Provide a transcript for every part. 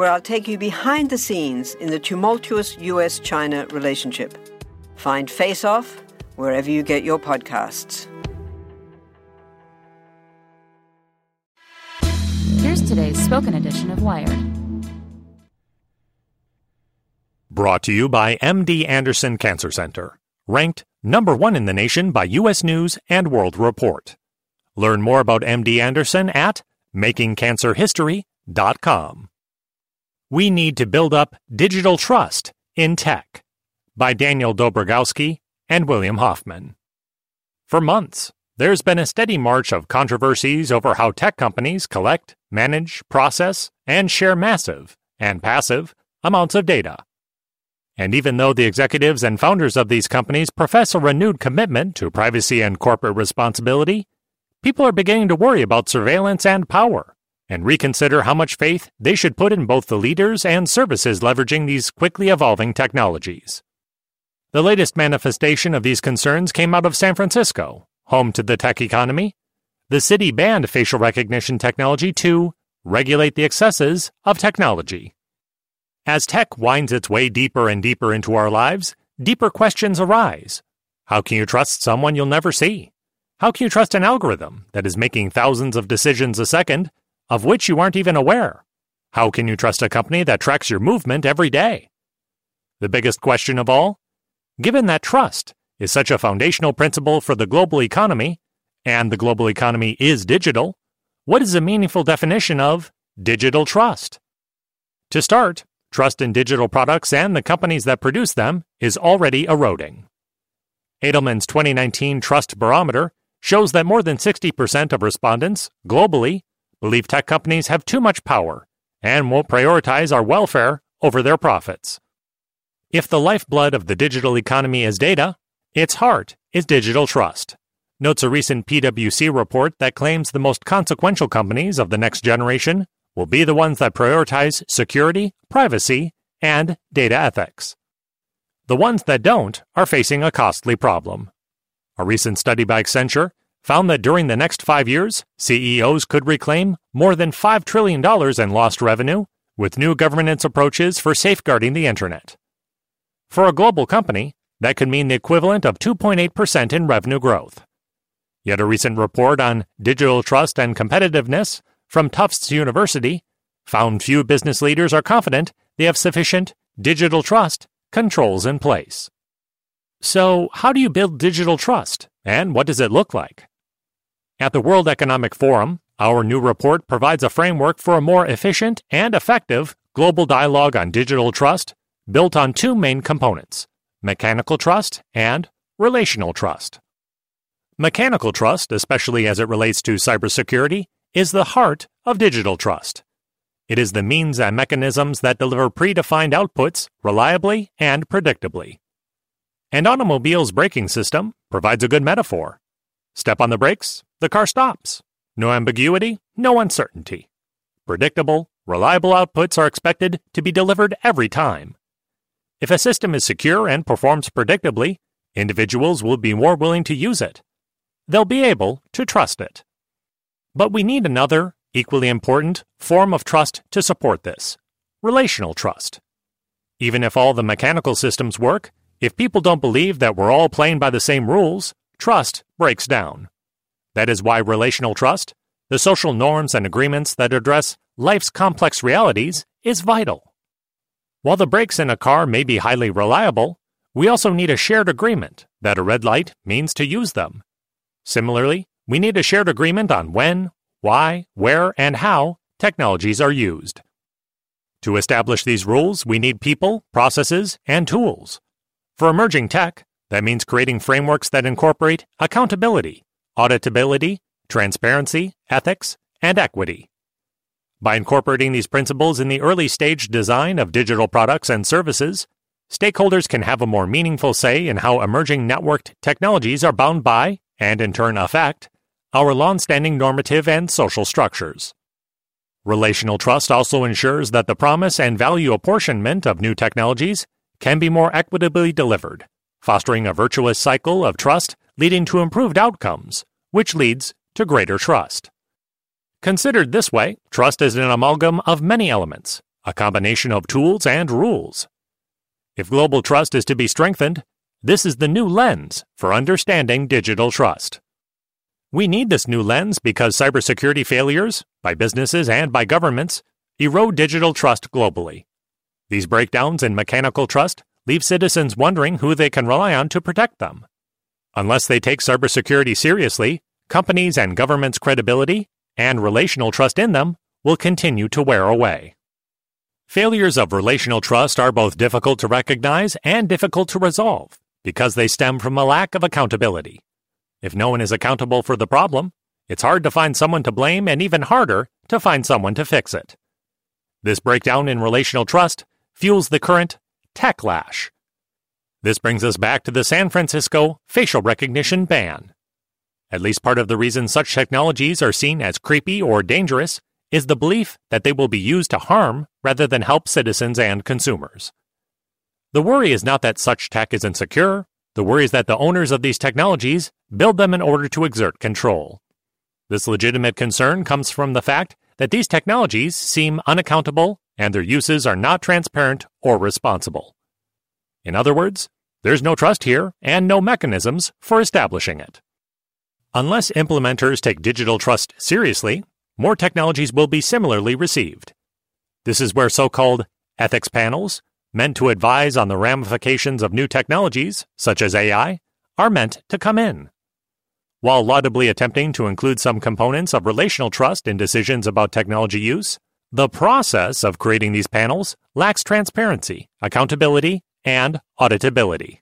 where I'll take you behind the scenes in the tumultuous US China relationship. Find Face Off wherever you get your podcasts. Here's today's spoken edition of Wired. Brought to you by MD Anderson Cancer Center, ranked number one in the nation by U.S. News and World Report. Learn more about MD Anderson at makingcancerhistory.com. We need to build up digital trust in tech by Daniel Dobrygowski and William Hoffman. For months, there's been a steady march of controversies over how tech companies collect, manage, process, and share massive and passive amounts of data. And even though the executives and founders of these companies profess a renewed commitment to privacy and corporate responsibility, people are beginning to worry about surveillance and power and reconsider how much faith they should put in both the leaders and services leveraging these quickly evolving technologies. The latest manifestation of these concerns came out of San Francisco, home to the tech economy. The city banned facial recognition technology to regulate the excesses of technology. As tech winds its way deeper and deeper into our lives, deeper questions arise. How can you trust someone you'll never see? How can you trust an algorithm that is making thousands of decisions a second, of which you aren't even aware? How can you trust a company that tracks your movement every day? The biggest question of all Given that trust is such a foundational principle for the global economy, and the global economy is digital, what is a meaningful definition of digital trust? To start, trust in digital products and the companies that produce them is already eroding. Edelman's 2019 Trust Barometer shows that more than 60% of respondents globally believe tech companies have too much power and won't prioritize our welfare over their profits. If the lifeblood of the digital economy is data, its heart is digital trust, notes a recent PwC report that claims the most consequential companies of the next generation will be the ones that prioritize security, privacy, and data ethics. The ones that don't are facing a costly problem. A recent study by Accenture found that during the next five years, CEOs could reclaim more than $5 trillion in lost revenue with new governance approaches for safeguarding the Internet. For a global company, that could mean the equivalent of 2.8% in revenue growth. Yet a recent report on digital trust and competitiveness from Tufts University found few business leaders are confident they have sufficient digital trust controls in place. So, how do you build digital trust, and what does it look like? At the World Economic Forum, our new report provides a framework for a more efficient and effective global dialogue on digital trust built on two main components mechanical trust and relational trust. Mechanical trust, especially as it relates to cybersecurity, is the heart of digital trust. It is the means and mechanisms that deliver predefined outputs reliably and predictably. An automobile's braking system provides a good metaphor. Step on the brakes, the car stops. No ambiguity, no uncertainty. Predictable, reliable outputs are expected to be delivered every time. If a system is secure and performs predictably, individuals will be more willing to use it. They'll be able to trust it. But we need another, equally important, form of trust to support this relational trust. Even if all the mechanical systems work, if people don't believe that we're all playing by the same rules, trust breaks down. That is why relational trust, the social norms and agreements that address life's complex realities, is vital. While the brakes in a car may be highly reliable, we also need a shared agreement that a red light means to use them. Similarly, we need a shared agreement on when, why, where, and how technologies are used. To establish these rules, we need people, processes, and tools. For emerging tech, that means creating frameworks that incorporate accountability, auditability, transparency, ethics, and equity. By incorporating these principles in the early stage design of digital products and services, stakeholders can have a more meaningful say in how emerging networked technologies are bound by, and in turn affect, our long-standing normative and social structures. Relational trust also ensures that the promise and value apportionment of new technologies can be more equitably delivered, fostering a virtuous cycle of trust leading to improved outcomes, which leads to greater trust. Considered this way, trust is an amalgam of many elements, a combination of tools and rules. If global trust is to be strengthened, this is the new lens for understanding digital trust. We need this new lens because cybersecurity failures, by businesses and by governments, erode digital trust globally. These breakdowns in mechanical trust leave citizens wondering who they can rely on to protect them. Unless they take cybersecurity seriously, companies and governments' credibility and relational trust in them will continue to wear away. Failures of relational trust are both difficult to recognize and difficult to resolve because they stem from a lack of accountability. If no one is accountable for the problem, it's hard to find someone to blame and even harder to find someone to fix it. This breakdown in relational trust fuels the current techlash. This brings us back to the San Francisco facial recognition ban. At least part of the reason such technologies are seen as creepy or dangerous is the belief that they will be used to harm rather than help citizens and consumers. The worry is not that such tech is insecure, the worry is that the owners of these technologies build them in order to exert control. This legitimate concern comes from the fact that these technologies seem unaccountable and their uses are not transparent or responsible. In other words, there's no trust here and no mechanisms for establishing it. Unless implementers take digital trust seriously, more technologies will be similarly received. This is where so called ethics panels, meant to advise on the ramifications of new technologies, such as AI, are meant to come in. While laudably attempting to include some components of relational trust in decisions about technology use, the process of creating these panels lacks transparency, accountability, and auditability.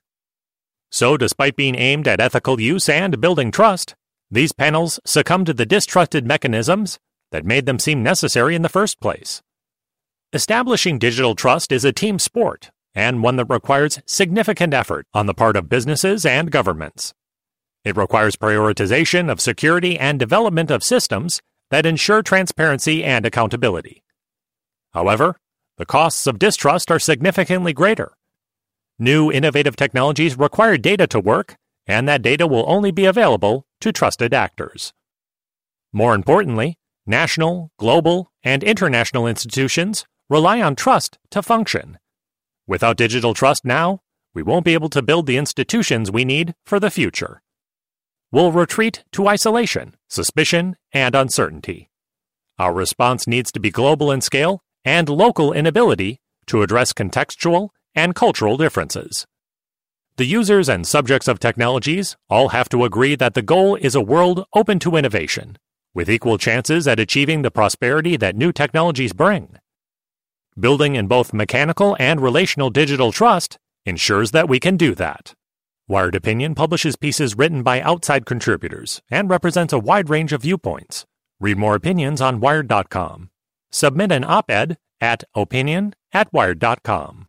So, despite being aimed at ethical use and building trust, these panels succumb to the distrusted mechanisms that made them seem necessary in the first place. Establishing digital trust is a team sport and one that requires significant effort on the part of businesses and governments. It requires prioritization of security and development of systems that ensure transparency and accountability. However, the costs of distrust are significantly greater. New innovative technologies require data to work, and that data will only be available to trusted actors. More importantly, national, global, and international institutions rely on trust to function. Without digital trust now, we won't be able to build the institutions we need for the future. We'll retreat to isolation, suspicion, and uncertainty. Our response needs to be global in scale and local in ability to address contextual and cultural differences. The users and subjects of technologies all have to agree that the goal is a world open to innovation, with equal chances at achieving the prosperity that new technologies bring. Building in both mechanical and relational digital trust ensures that we can do that. Wired Opinion publishes pieces written by outside contributors and represents a wide range of viewpoints. Read more opinions on Wired.com. Submit an op ed at opinion at Wired.com.